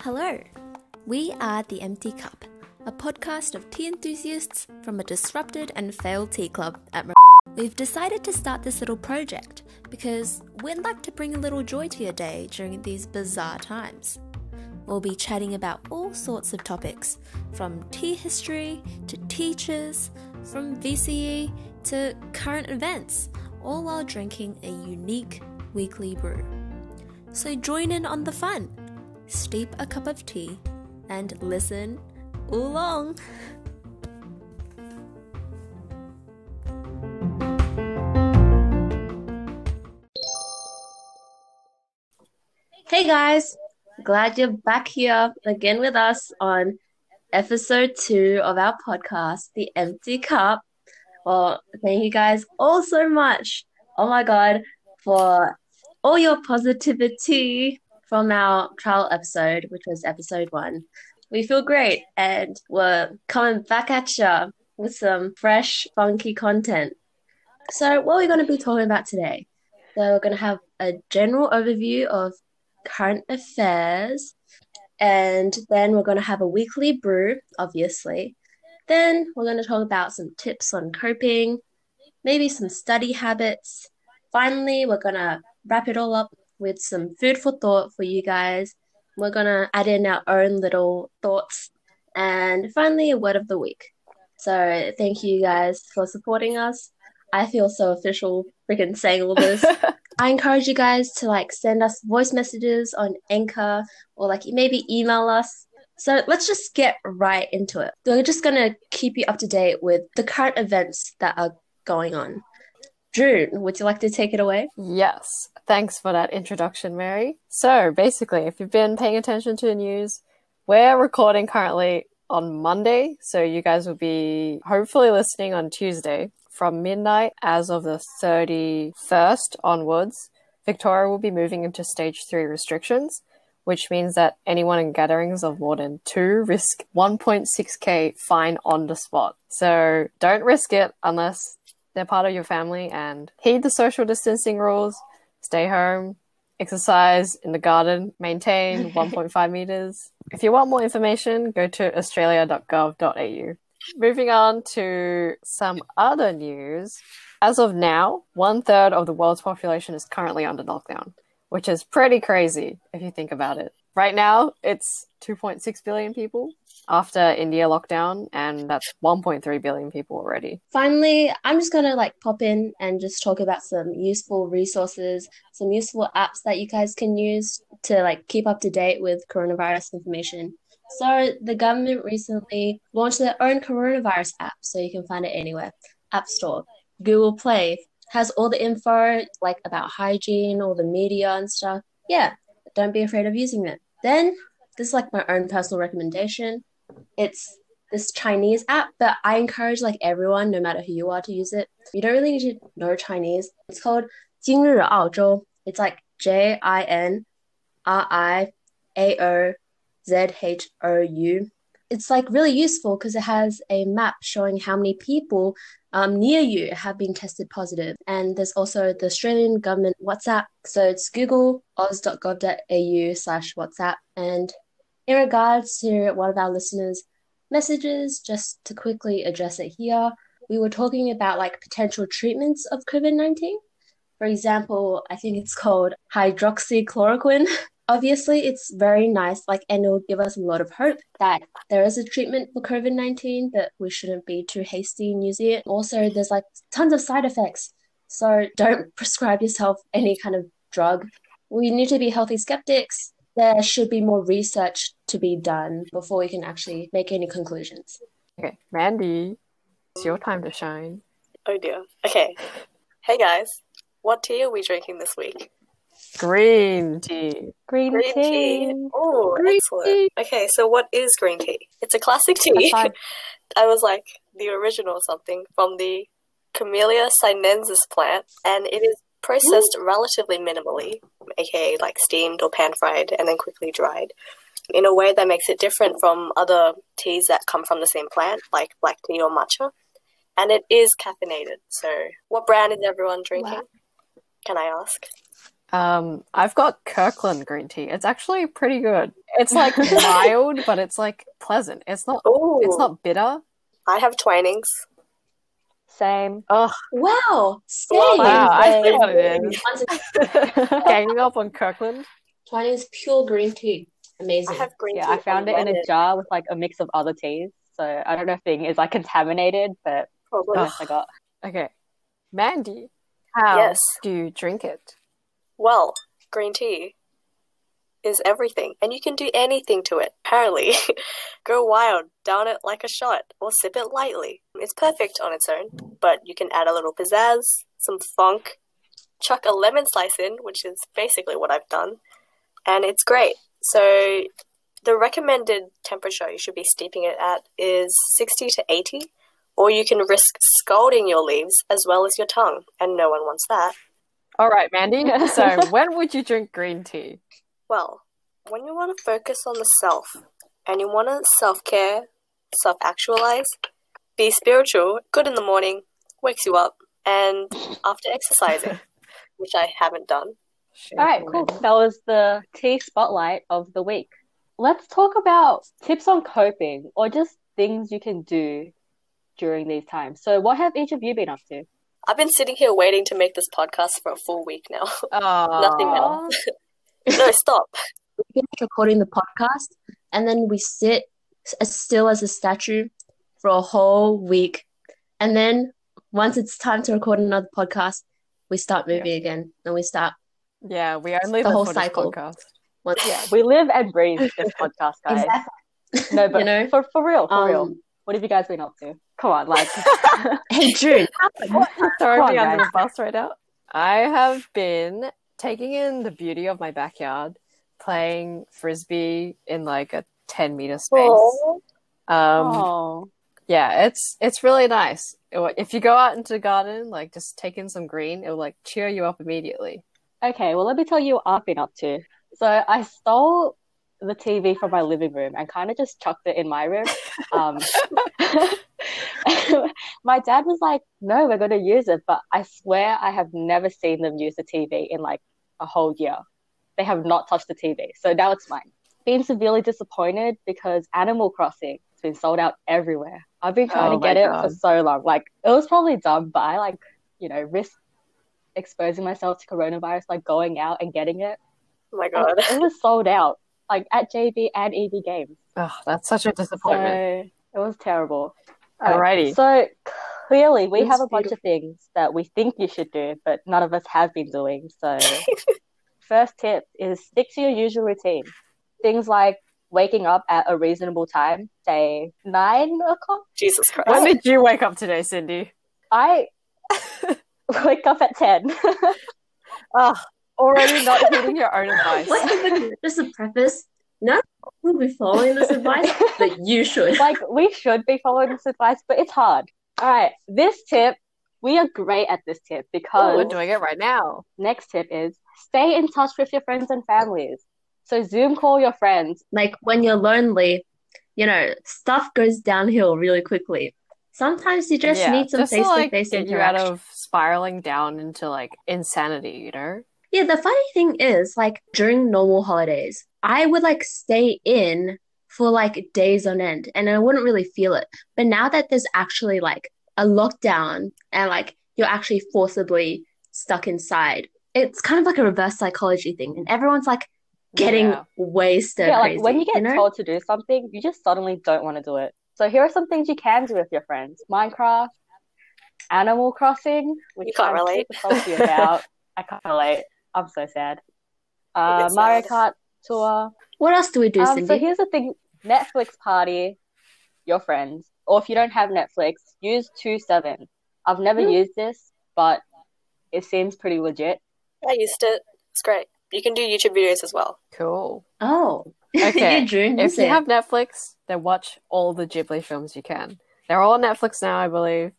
Hello, we are The Empty Cup, a podcast of tea enthusiasts from a disrupted and failed tea club at We've decided to start this little project because we'd like to bring a little joy to your day during these bizarre times. We'll be chatting about all sorts of topics, from tea history to teachers, from VCE to current events, all while drinking a unique weekly brew. So join in on the fun, steep a cup of tea, and listen along. Hey guys, glad you're back here again with us on episode two of our podcast, The Empty Cup. Well, thank you guys all so much. Oh my god, for all your positivity from our trial episode, which was episode one. We feel great and we're coming back at you with some fresh, funky content. So, what are we going to be talking about today? So, we're going to have a general overview of current affairs, and then we're going to have a weekly brew, obviously. Then we're going to talk about some tips on coping, maybe some study habits. Finally, we're going to wrap it all up with some food for thought for you guys. We're going to add in our own little thoughts. And finally, a word of the week. So, thank you guys for supporting us. I feel so official freaking saying all this. I encourage you guys to like send us voice messages on Anchor or like maybe email us. So let's just get right into it. We're just going to keep you up to date with the current events that are going on. June, would you like to take it away? Yes. Thanks for that introduction, Mary. So basically, if you've been paying attention to the news, we're recording currently on Monday. So you guys will be hopefully listening on Tuesday from midnight as of the 31st onwards, Victoria will be moving into stage 3 restrictions, which means that anyone in gatherings of more than 2 risk 1.6k fine on the spot. So don't risk it unless they're part of your family and heed the social distancing rules, stay home, exercise in the garden, maintain 1.5 meters. If you want more information, go to australia.gov.au. Moving on to some other news. As of now, one third of the world's population is currently under lockdown, which is pretty crazy if you think about it. Right now, it's 2.6 billion people after India lockdown, and that's 1.3 billion people already. Finally, I'm just gonna like pop in and just talk about some useful resources, some useful apps that you guys can use to like keep up to date with coronavirus information. So the government recently launched their own coronavirus app, so you can find it anywhere. App Store, Google Play has all the info like about hygiene, all the media and stuff. Yeah, don't be afraid of using it. Then this is like my own personal recommendation. It's this Chinese app, but I encourage like everyone, no matter who you are, to use it. You don't really need to know Chinese. It's called 今日澳洲. It's like J I N R I A O Z H O U. It's like really useful because it has a map showing how many people um, near you have been tested positive. And there's also the Australian government WhatsApp. So it's google oz.gov.au slash WhatsApp. And in regards to one of our listeners' messages, just to quickly address it here, we were talking about like potential treatments of COVID 19. For example, I think it's called hydroxychloroquine. obviously it's very nice like and it will give us a lot of hope that there is a treatment for covid-19 but we shouldn't be too hasty in using it. Also there's like tons of side effects. So don't prescribe yourself any kind of drug. We need to be healthy skeptics. There should be more research to be done before we can actually make any conclusions. Okay randy it's your time to shine. Oh dear. Okay. Hey guys. What tea are we drinking this week Green tea. Green, green tea. tea. Oh, excellent. Tea. Okay, so what is green tea? It's a classic tea. I was like the original something from the Camellia sinensis plant, and it is processed Ooh. relatively minimally, aka like steamed or pan fried and then quickly dried, in a way that makes it different from other teas that come from the same plant, like black tea or matcha. And it is caffeinated. So, what brand is everyone drinking? Wow. Can I ask? Um, I've got Kirkland green tea. It's actually pretty good. It's like mild, but it's like pleasant. It's not. Ooh, It's not bitter. I have Twinings. Same. Oh Wow, same. Wow, wow! I see Same. what it is. Ganging up on Kirkland. Twinings pure green tea. I Amazing. have green Yeah, tea. I found it in a lemon, jar with like a mix of other teas. So I don't know if the thing is like contaminated, but Probably. yes, I got. Okay, Mandy, how Yes. do you drink it? Well, green tea is everything, and you can do anything to it. Apparently, go wild, down it like a shot, or sip it lightly. It's perfect on its own, but you can add a little pizzazz, some funk, chuck a lemon slice in, which is basically what I've done, and it's great. So, the recommended temperature you should be steeping it at is 60 to 80, or you can risk scalding your leaves as well as your tongue, and no one wants that. All right, Mandy. So, when would you drink green tea? Well, when you want to focus on the self and you want to self care, self actualize, be spiritual, good in the morning, wakes you up, and after exercising, which I haven't done. All right, cool. That was the tea spotlight of the week. Let's talk about tips on coping or just things you can do during these times. So, what have each of you been up to? I've been sitting here waiting to make this podcast for a full week now. Oh, Nothing else. no, stop. we finish recording the podcast and then we sit as still as a statue for a whole week. And then once it's time to record another podcast, we start moving again and we start Yeah, we only The whole cycle. podcast. once Yeah, we live and breathe this podcast, guys. exactly. No, but You know? for, for real, for real. Um, What have you guys been up to? Come on, like. hey June, Throwing me on, under the bus right now. I have been taking in the beauty of my backyard, playing frisbee in like a ten meter space. Aw. Um, oh. yeah, it's it's really nice. If you go out into the garden, like just take in some green, it will like cheer you up immediately. Okay, well, let me tell you what I've been up to. So I stole the TV from my living room and kind of just chucked it in my room. Um, my dad was like, "No, we're going to use it," but I swear I have never seen them use the TV in like a whole year. They have not touched the TV, so now it's mine. Been severely disappointed because Animal Crossing has been sold out everywhere. I've been trying Oh to get my it for so long. Like it was probably dumb, but I like you know risk exposing myself to coronavirus, like going out and getting it. Oh my god. it was sold out, like at JB and EB Games. Oh, that's such a So disappointment. it was terrible. Alrighty. So clearly, we That's have a bunch of things that we think you should do, but none of us have been doing. So, first tip is stick to your usual routine. Things like waking up at a reasonable time, say nine o'clock. Jesus Christ. when did you wake up today, Cindy? I wake up at ten. Oh, already not heeding your own advice. Wait, just a preface. No, we'll be following this advice, but you should. like we should be following this advice, but it's hard. All right, this tip, we are great at this tip because we're doing it right now. next tip is stay in touch with your friends and families. So Zoom call your friends. Like when you're lonely, you know, stuff goes downhill really quickly. Sometimes you just Yeah, need some just to, face to like, face get you out of spiraling down into like insanity, you know? Yeah, the funny thing is, like during normal holidays, I would like stay in for like days on end and I wouldn't really feel it. But now that there's actually like a lockdown and like you're actually forcibly stuck inside, it's kind of like a reverse psychology thing. And everyone's like getting Yeah. way stir yeah, crazy. like when you get know? told to do something, you just suddenly don't want to do it. So here are some things you can do with your friends: Minecraft, Animal Crossing, which You can't I'm relate. super salty about. I can't relate. I'm so sad. Uh, Mario sad. Kart Tour. What else do we do, Um, Cindy? so here's the thing: Netflix party, your friends, or if you don't have Netflix, use two seven. I've never Hmm. used this, but it seems pretty legit. I used it. It's great. You can do YouTube videos as well. Cool. Oh, Okay, you June, you If you said. have Netflix, then watch all the Ghibli films you can. They're all on Netflix now, I believe.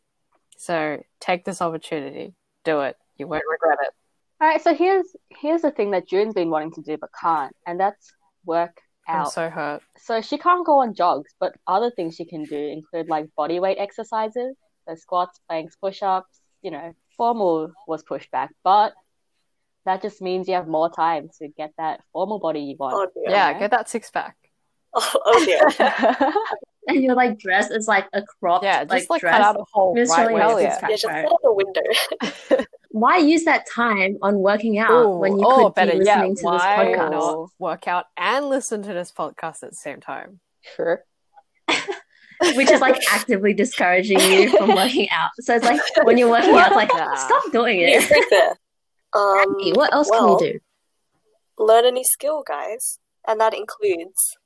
So take this opportunity. Do it. You won't regret it. All right, so here's here's the thing that June's been wanting to do but can't, and that's work out. I'm out. so hurt. So she can't go on jogs, but other things she can do include like body weight exercises, so squats, planks, push-ups. You know, formal was pushed back, but that just means you have more time to get that formal body you want. Oh dear. Yeah, Yeah. get that six pack. Oh, oh dear. And you're like dressed as like a cropped Yeah, just like, dress. cut out a hole It's right really where nice. it It's is. fat. yeah, just right. put up a window. Why use that time on working out Ooh, when you could better be yet, listening to this why podcast? not work out and listen to this podcast at the same time? Sure. Which is like actively discouraging you from working out. So it's like when you're working out, it's like Nah. stop doing it. right there. Um, what else well, can we do? learn a new skill, guys, and that includes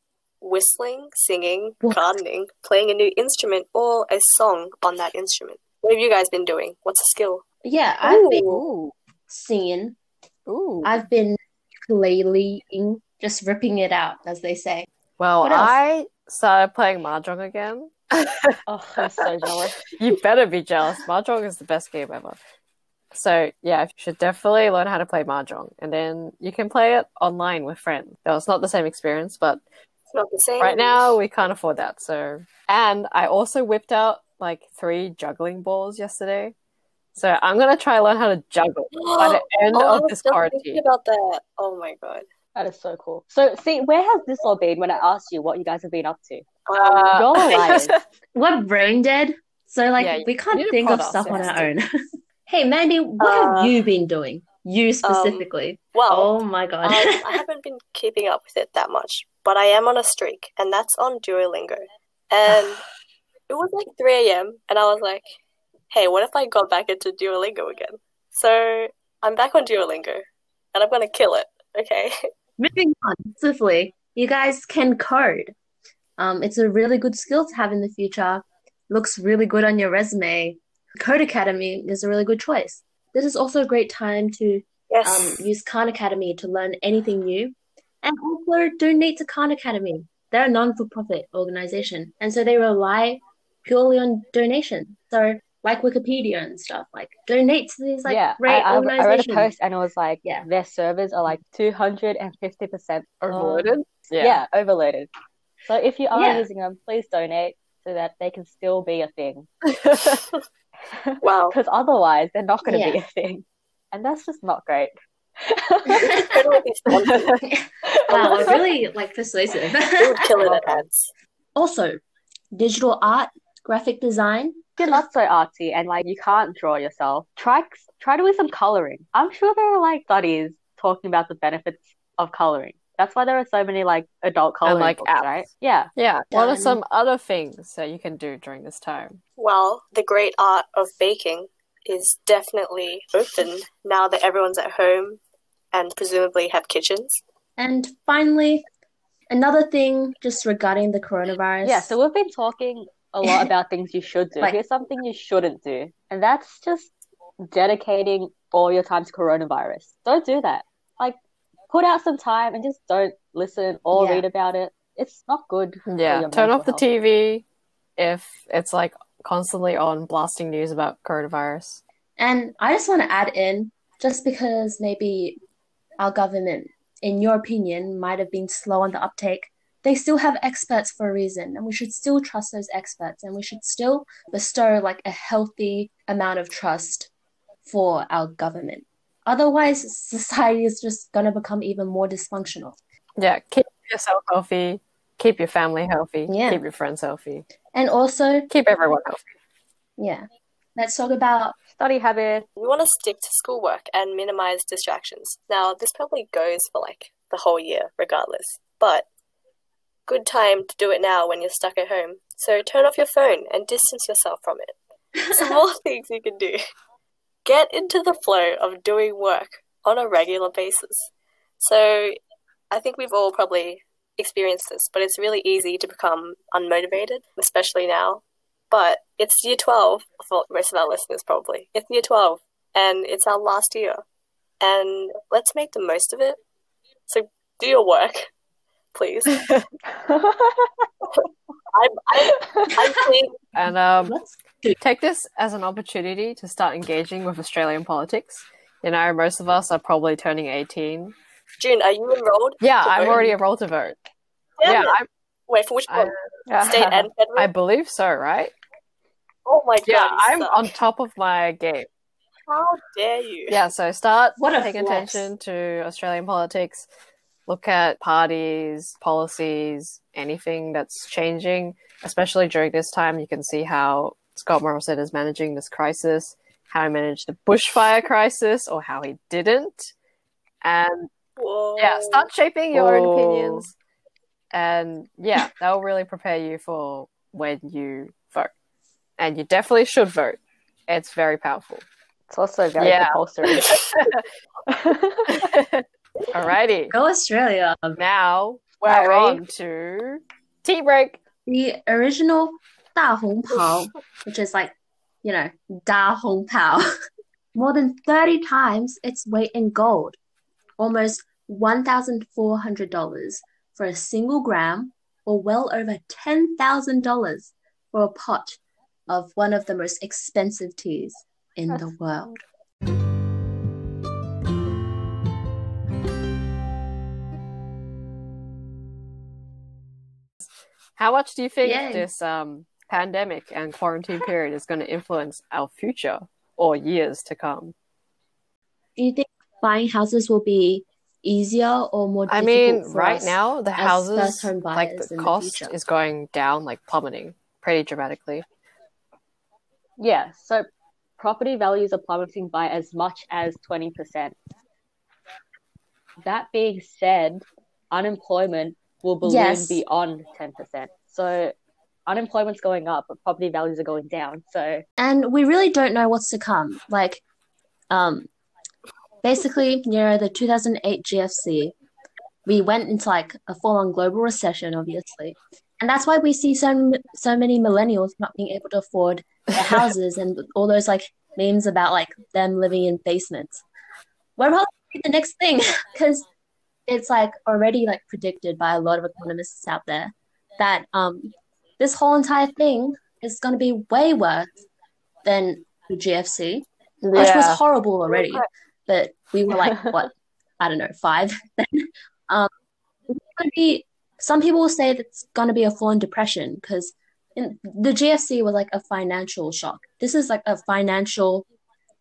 whistling, singing, What? gardening, playing a new instrument, or a song on that instrument. What have you guys been doing? What's a skill? Yeah, I've been singing. ooh. I've been ukuleleing, just ripping it out, as they say. Well, I started playing mahjong again. Oh, I'm so jealous. You better be jealous. Mahjong is the best game ever. So yeah, you should definitely learn how to play mahjong, and then you can play it online with friends. No, it's not the same experience, but It's not the same. right now we can't afford that. So, and I also whipped out like three juggling balls yesterday. So I'm gonna try learn how to juggle by the end oh, of this quarantine. about that. Oh my god. That is so cool. So, see, where has this all been when I asked you what you guys have been up to? Um, Uh, You're liars. We're brain dead, so like Yeah, we can't think of stuff on our own. hey, Mandy, what Uh, have you been doing? You specifically. well, oh my god. um, I haven't been keeping up with it that much, but I am on a streak, and that's on Duolingo. And it was like 3 a.m., and I was like, hey, what if I got back into Duolingo again? So I'm back on Duolingo, and I'm gonna kill it, okay? Moving on swiftly, you guys can code. Um, it's a really good skill to have in the future. Looks really good on your resume. Codecademy is a really good choice. This is also a great time to Yes. um, use Khan Academy to learn anything new, and also donate to Khan Academy. They're a non-for-profit organization, and so they rely purely on donation. So, like Wikipedia and stuff, like donate to these like yeah, great I, I, I read a organizations. post and it was like, Yeah. their servers are like 250% Overloaded. Yeah. overloaded. So if you are Yeah. using them, please donate so that they can still be a thing. well, Because otherwise, they're not going to be a thing. And that's just not great. Totally be sponsored. wow, we're really like persuasive. We would kill it at ads. also, digital art, graphic design. If you're not so artsy and like you can't draw yourself, try try doing some coloring. I'm sure there are like studies talking about the benefits of coloring. That's why there are so many like adult coloring like, books, apps. right? Yeah. Yeah. What are some other things that you can do during this time? Well, the great art of baking is definitely open now that everyone's at home and presumably have kitchens. And finally, another thing just regarding the coronavirus. Yeah, so we've been talking a lot about things you should do. Like- Here's something you shouldn't do, and that's just dedicating all your time to coronavirus. Don't do that. Like, put out some time and just don't listen or Yeah. read about it. It's not good. Yeah. Turn off the health. TV if it's like constantly on blasting news about coronavirus. And I just want to add in, just because maybe our government, in your opinion, might have been slow on the uptake, they still have experts for a reason, and we should still trust those experts, and we should still bestow like a healthy amount of trust for our government. Otherwise, society is just going to become even more dysfunctional. Yeah. Keep yourself healthy. Keep your family healthy. Yeah. Keep your friends healthy. And also, Keep everyone healthy. yeah, let's talk about Study habits. We want to stick to schoolwork and minimize distractions. Now, this probably goes for like the whole year, regardless, but good time to do it now when you're stuck at home. So turn off your phone and distance yourself from it. Some more things you can do. Get into the flow of doing work on a regular basis. So I think we've all probably experienced this, but it's really easy to become unmotivated, especially now. But it's year 12 for most of our listeners, probably. It's year 12, and it's our last year. And let's make the most of it. So do your work, please. I'm, I'm, I'm seeing And um, take this as an opportunity to start engaging with Australian politics. You know, most of us are probably turning 18. June, are you enrolled? Yeah, I'm vote? already enrolled to vote. Damn yeah. I'm, Wait, for which I, one? State and federal? I believe so, right? Oh my god, Yeah, I'm suck. on top of my game. How dare you? Yeah, so start What a paying flex. attention to Australian politics. Look at parties, policies, anything that's changing, especially during this time. You can see how Scott Morrison is managing this crisis, how he managed the bushfire crisis, or how he didn't. And Whoa. yeah, start shaping your own Oh. opinions. And yeah, that will really prepare you for when you vote and you definitely should vote. It's very powerful. It's also very yeah. compulsory. Alrighty. Go Australia. Now we're on to tea break. The original Da Hong Pao, which is like, you know, Da Hong Pao, more than 30 times its weight in gold, almost $1,400 for a single gram, or well over $10,000 for a pot of one of the most expensive teas in the world. How much do you think Yay. this um, pandemic and quarantine period is going to influence our future or years to come? Do you think buying houses will be easier or more difficult? I mean, for right us now the houses like the in the cost is going down, like plummeting, pretty dramatically. Yeah, so property values are plummeting by as much as 20%. That being said, unemployment will balloon Yes. beyond 10%. So unemployment's going up, but property values are going down. So and we really don't know what's to come. Like, um, basically, you know, the 2008 GFC, we went into like a full-on global recession, obviously, and that's why we see so so many millennials not being able to afford houses and all those like memes about like them living in basements. We're probably the next thing because it's like already like predicted by a lot of economists out there that um this whole entire thing is going to be way worse than the GFC, which was horrible already. But we were like, what? I don't know, five then. Um, it's going to be. Some people will say that it's going to be a full-on depression because the GFC was like a financial shock. This is like a financial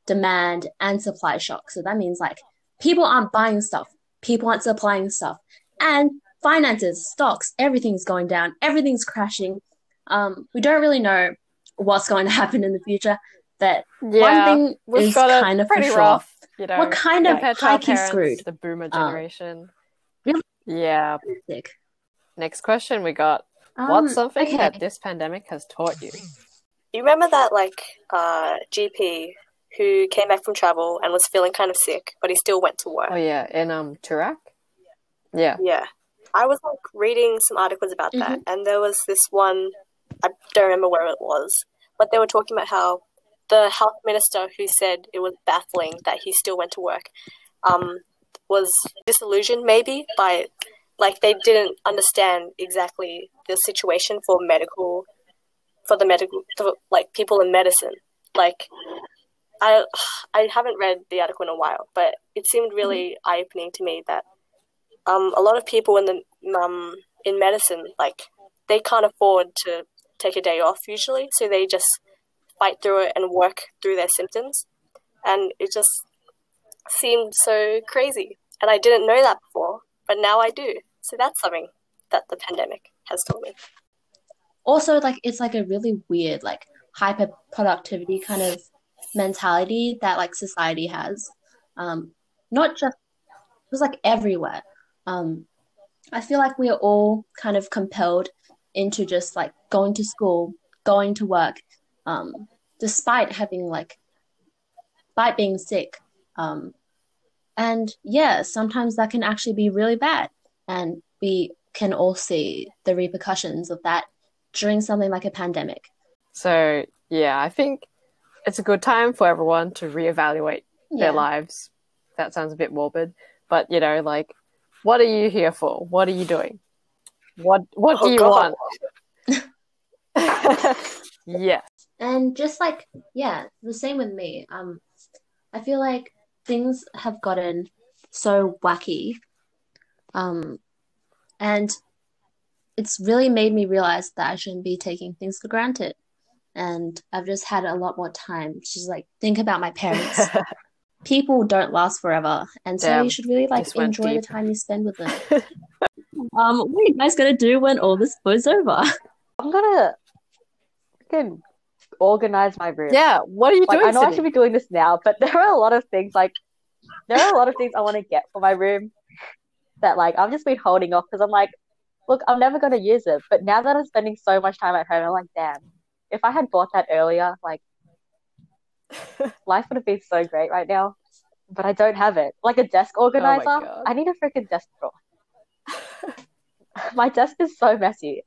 demand and supply shock. So that means like people aren't buying stuff, people aren't supplying stuff, and finances, stocks, everything's going down, everything's crashing. Um, we don't really know what's going to happen in the future. But Yeah, one thing we've is kind of for pretty sure. rough. You know, We're kind of compared to our hikey screwed. The boomer Um, generation. really? Yeah. Sick. Next question we got. Um, What's something okay. that this pandemic has taught you? You remember that like uh, GP who came back from travel and was feeling kind of sick, but he still went to work. Oh yeah, in um Toorak. Yeah. Yeah. I was like reading some articles about that, Mm-hmm. and there was this one, I don't remember where it was, but they were talking about how the health minister who said it was baffling that he still went to work um, was disillusioned maybe by, like, they didn't understand exactly the situation for medical, for the medical, for, like, people in medicine. Like, I, I haven't read the article in a while, but it seemed really eye opening to me that um, a lot of people in the um, in medicine like they can't afford to take a day off usually, so they just fight through it and work through their symptoms, and it just seemed so crazy. And I didn't know that before, but now I do. So that's something that the pandemic has taught me. also like it's like a really weird like hyper productivity kind of mentality that like society has. Um not just it was like everywhere. Um i feel like we are all kind of compelled into just like going to school going to work um despite having like despite being sick. Um and yeah sometimes that can actually be really bad and we can all see the repercussions of that during something like a pandemic. So yeah, I think it's a good time for everyone to reevaluate Yeah. their lives. That sounds a bit morbid, but you know, like, what are you here for? What are you doing? What What do Oh, you God. want? yes. And just like, yeah, the same with me. Um, I feel like things have gotten so wacky. Um, and it's really made me realize that I shouldn't be taking things for granted. and I've just had a lot more time. She's like, think about my parents. People don't last forever, and so Damn, you should really like enjoy the time you spend with them. um, what are you guys gonna do when all this blows over? I'm gonna freaking organize my room. Yeah, what are you Like doing? I know I should be doing this now, but there are a lot of things like there are a lot of things I want to get for my room that like I've just been holding off because I'm like, look, I'm never gonna use it. But now that I'm spending so much time at home, I'm like, damn, if I had bought that earlier, like life would have been so great right now. But I don't have it. Like a desk oh organizer, God. I need a freaking desk drawer. my desk is so messy.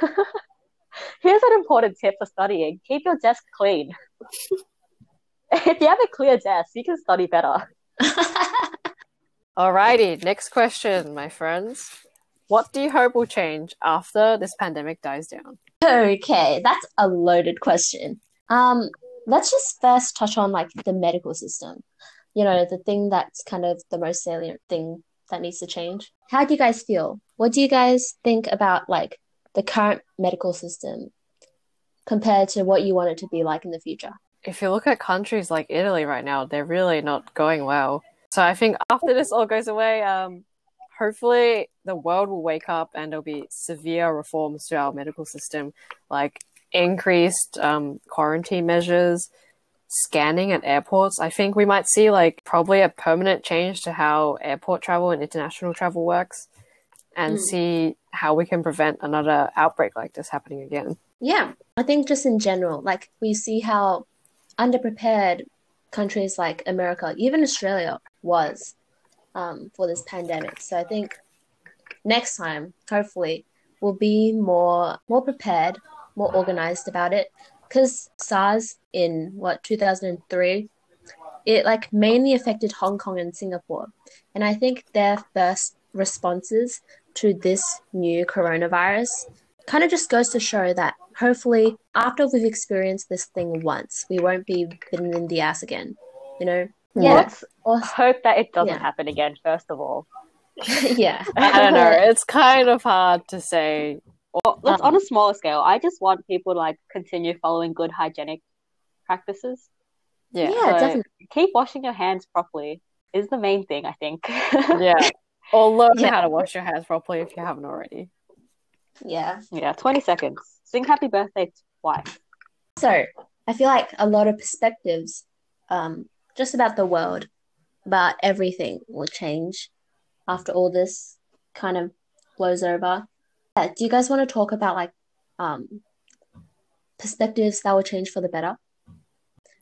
Here's an important tip for studying: keep your desk clean. if you have a clear desk, you can study better. Alrighty, next question, my friends. What do you hope will change after this pandemic dies down? Okay, that's a loaded question. Um, let's just first touch on like the medical system. You know, the thing that's kind of the most salient thing that needs to change. How do you guys feel? What do you guys think about like the current medical system compared to what you want it to be like in the future? If you look at countries like Italy right now, they're really not going well. So I think after this all goes away, um, hopefully the world will wake up and there'll be severe reforms to our medical system, like increased um, quarantine measures, scanning at airports. I think we might see like probably a permanent change to how airport travel and international travel works, and Mm. see how we can prevent another outbreak like this happening again. Yeah, I think just in general, like we see how underprepared countries like America, even Australia, was um, for this pandemic. So I think next time, hopefully, we'll be more more prepared, more organized about it. Because SARS in what 2003, it like mainly affected Hong Kong and Singapore, and I think their first responses to this new coronavirus kind of just goes to show that hopefully after we've experienced this thing once, we won't be bitten in the ass again. You know? Yeah. Let's Or, hope that it doesn't Yeah. happen again. First of all, yeah. I don't know. It's kind of hard to say. Well, let's Um, on a smaller scale. I just want people to like continue following good hygienic practices. Yeah. Yeah, So definitely. Keep washing your hands properly is the main thing, I think. Yeah. Or learn Yeah. how to wash your hands properly if you haven't already. Yeah. yeah, 20 seconds. Sing happy birthday twice. So I feel like a lot of perspectives, um, just about the world, about everything will change after all this kind of blows over. Yeah, do you guys want to talk about like um perspectives that will change for the better?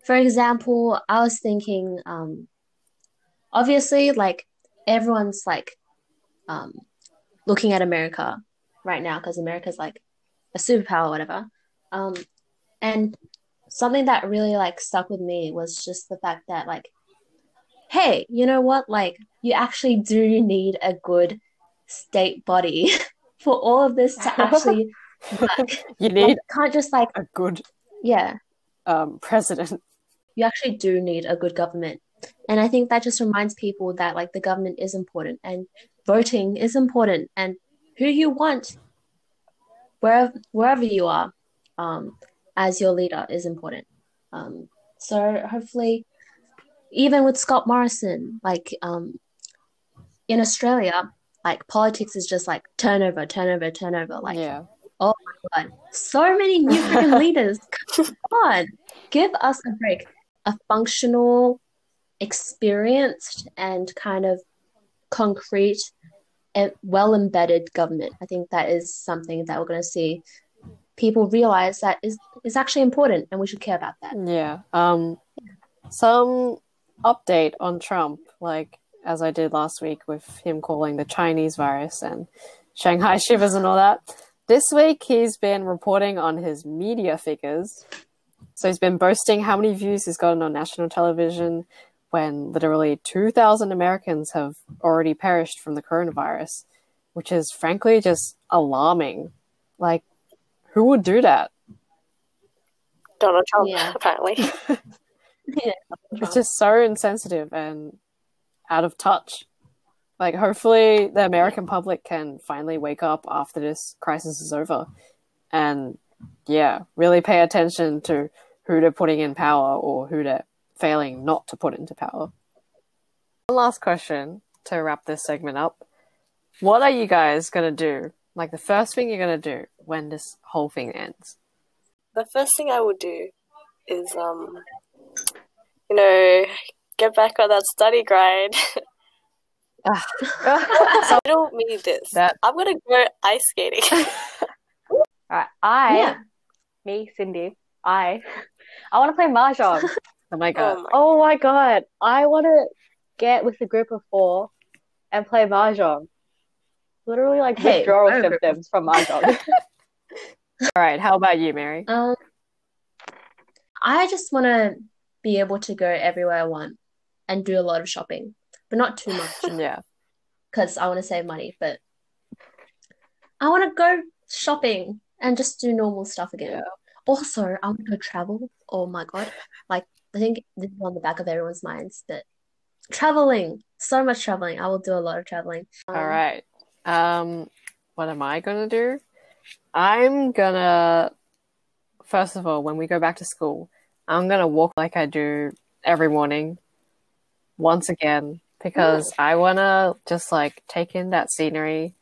For example, I was thinking, um, obviously, like everyone's like um looking at America right now because America's like a superpower, whatever. Um, and something that really like stuck with me was just the fact that like, hey, you know what? Like, you actually do need a good state body for all of this to actually work. You Like, need you can't just like, a good yeah, um, president. you actually do need a good government. And I think that just reminds people that like the government is important and voting is important and who you want wherever wherever you are um, as your leader is important. Um, so hopefully even with Scott Morrison, like um, in Australia, like politics is just like turnover, turnover, turnover. Like yeah. Oh my god, so many new freaking leaders. Come on, give us a break. A functional, experienced, and kind of concrete and well embedded government. I think that is something that we're going to see people realize that is is actually important, and we should care about that. Yeah. Um, some update on Trump, like as I did last week with him calling the Chinese virus and Shanghai shivers and all that. This week he's been reporting on his media figures. So he's been boasting how many views he's gotten on national television when literally 2,000 Americans have already perished from the coronavirus, which is frankly just alarming. Like, who would do that? Donald Trump, Yeah. apparently. It's just so insensitive and out of touch. Like, hopefully, the American public can finally wake up after this crisis is over and yeah, really pay attention to who they're putting in power or who they're failing not to put into power. One last question to wrap this segment up. What are you guys going to do? Like the first thing you're going to do when this whole thing ends? The first thing I would do is, um, you know, get back on that study grind. so I don't mean this. That... I'm gonna go ice skating. Right, I, yeah. me, Cindy, I, I want to play mahjong. oh my god! Oh my, oh my god! I want to get with a group of four and play mahjong. Literally, like hey, withdrawal symptoms from mahjong. All right, how about you, Mary? Um, I just want to be able to go everywhere I want and do a lot of shopping, but not too much. yeah, because I want to save money, but I want to go shopping and just do normal stuff again. Yeah. Also, I want to go travel. Oh my god! Like I think this is on the back of everyone's minds that traveling, so much traveling. I will do a lot of traveling. Um, All right. Um, what am I gonna do? I'm gonna first of all, when we go back to school, I'm gonna walk like I do every morning, once again, because. I wanna just like take in that scenery.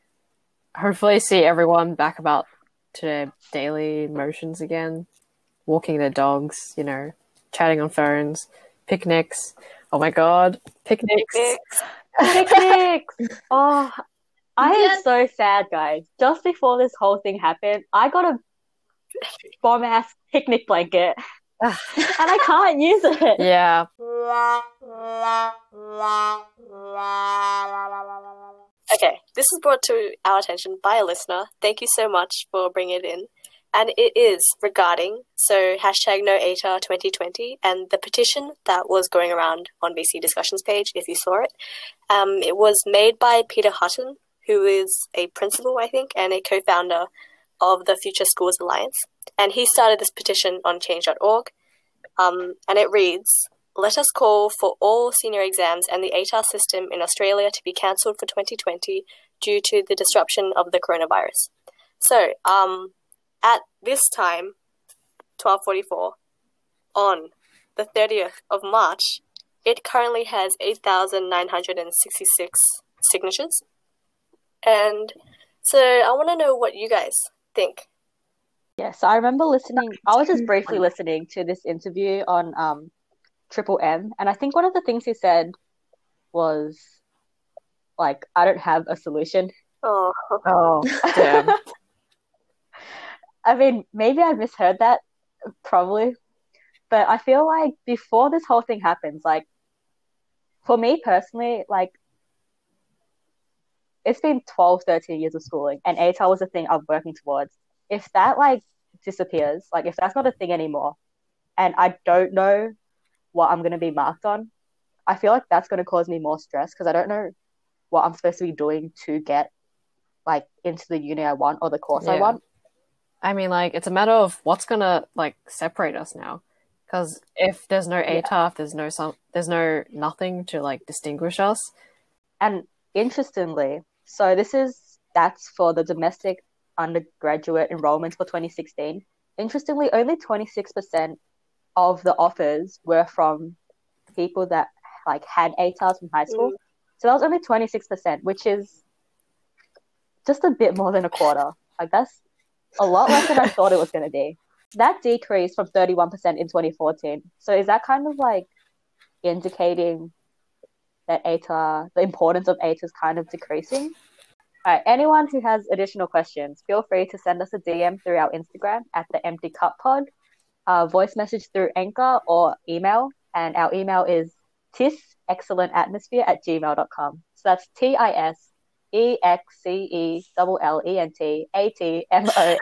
Hopefully, see everyone back about to their daily motions again, walking their dogs, you know, chatting on phones, picnics. Oh my god, picnics. Picnics. picnics. Oh, I yes. am so sad, guys. Just before this whole thing happened, I got a bomb ass picnic blanket. and I can't use it. Yeah. Okay, this is brought to our attention by a listener. Thank you so much for bringing it in. And it is regarding, so hashtag no ATAR 2020 and the petition that was going around on VC discussions page, if you saw it. Um, it was made by Peter Hutton, who is a principal, I think, and a co founder of the Future Schools Alliance. And he started this petition on change.org. Um, and it reads let us call for all senior exams and the ATAR system in Australia to be cancelled for 2020 due to the disruption of the coronavirus. So, um, at this time, 1244, on the 30th of March, it currently has 8,966 signatures. And so I want to know what you guys think. Yeah, so I remember listening, I was just briefly listening to this interview on um, Triple M, and I think one of the things he said was like, "I don't have a solution." Oh, oh, damn. I mean, maybe I misheard that, probably, but I feel like before this whole thing happens, like for me personally, like it's been 12, 13 years of schooling, and ATAR was a thing I'm working towards. If that like disappears, like if that's not a thing anymore, and I don't know what I'm going to be marked on, I feel like that's going to cause me more stress because I don't know what I'm supposed to be doing to get like into the uni I want or the course yeah. I want. I mean, like it's a matter of what's gonna like separate us now, because if there's no ATAR, yeah. there's no some, there's no nothing to like distinguish us. And interestingly, so this is that's for the domestic undergraduate enrollments for 2016. Interestingly, only 26% of the offers were from people that like had ATARs from high school. Mm. So that was only 26%, which is just a bit more than a quarter. Like that's a lot less than I thought it was going to be. That decreased from 31% in 2014. So is that kind of like indicating that ATAR, the importance of ATAR is kind of decreasing? All right, anyone who has additional questions, feel free to send us a DM through our Instagram at the Empty Cup Pod uh, voice message through Anchor or email. And our email is tisexcellentatmosphere at gmail.com. So that's T I S E X C E L L E N T A T M O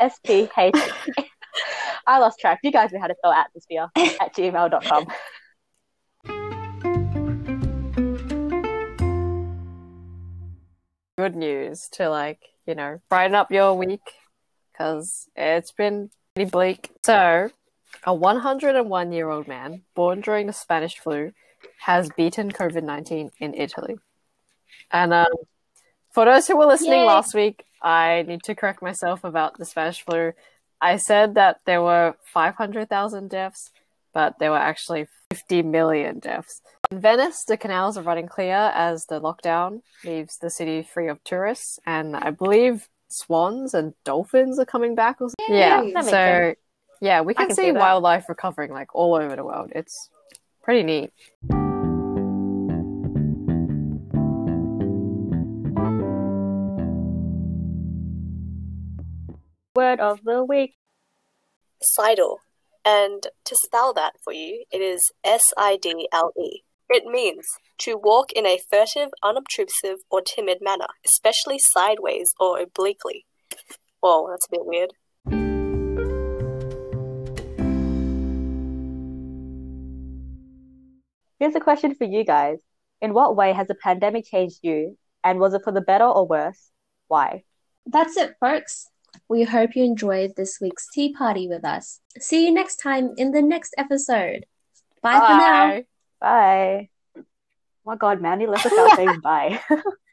S P H. I lost track. You guys know how to spell atmosphere at gmail.com. Good news to like, you know, brighten up your week because it's been pretty bleak. So, a 101 year old man born during the Spanish flu has beaten COVID 19 in Italy. And um, for those who were listening Yay. last week, I need to correct myself about the Spanish flu. I said that there were 500,000 deaths, but there were actually 50 million deaths. In Venice, the canals are running clear as the lockdown leaves the city free of tourists, and I believe swans and dolphins are coming back. Or something. Yeah, That makes so sense. yeah, we can, can see see wildlife recovering like all over the world. It's pretty neat. Word of the week. Sidle. And to spell that for you, it is S I D L E. It means to walk in a furtive, unobtrusive, or timid manner, especially sideways or obliquely. Whoa, that's a bit weird. Here's a question for you guys. In what way has the pandemic changed you? And was it for the better or worse? Why? That's it, folks. We hope you enjoyed this week's tea party with us. See you next time in the next episode. Bye for now. Bye. Oh my god, Mandy left us out saying bye.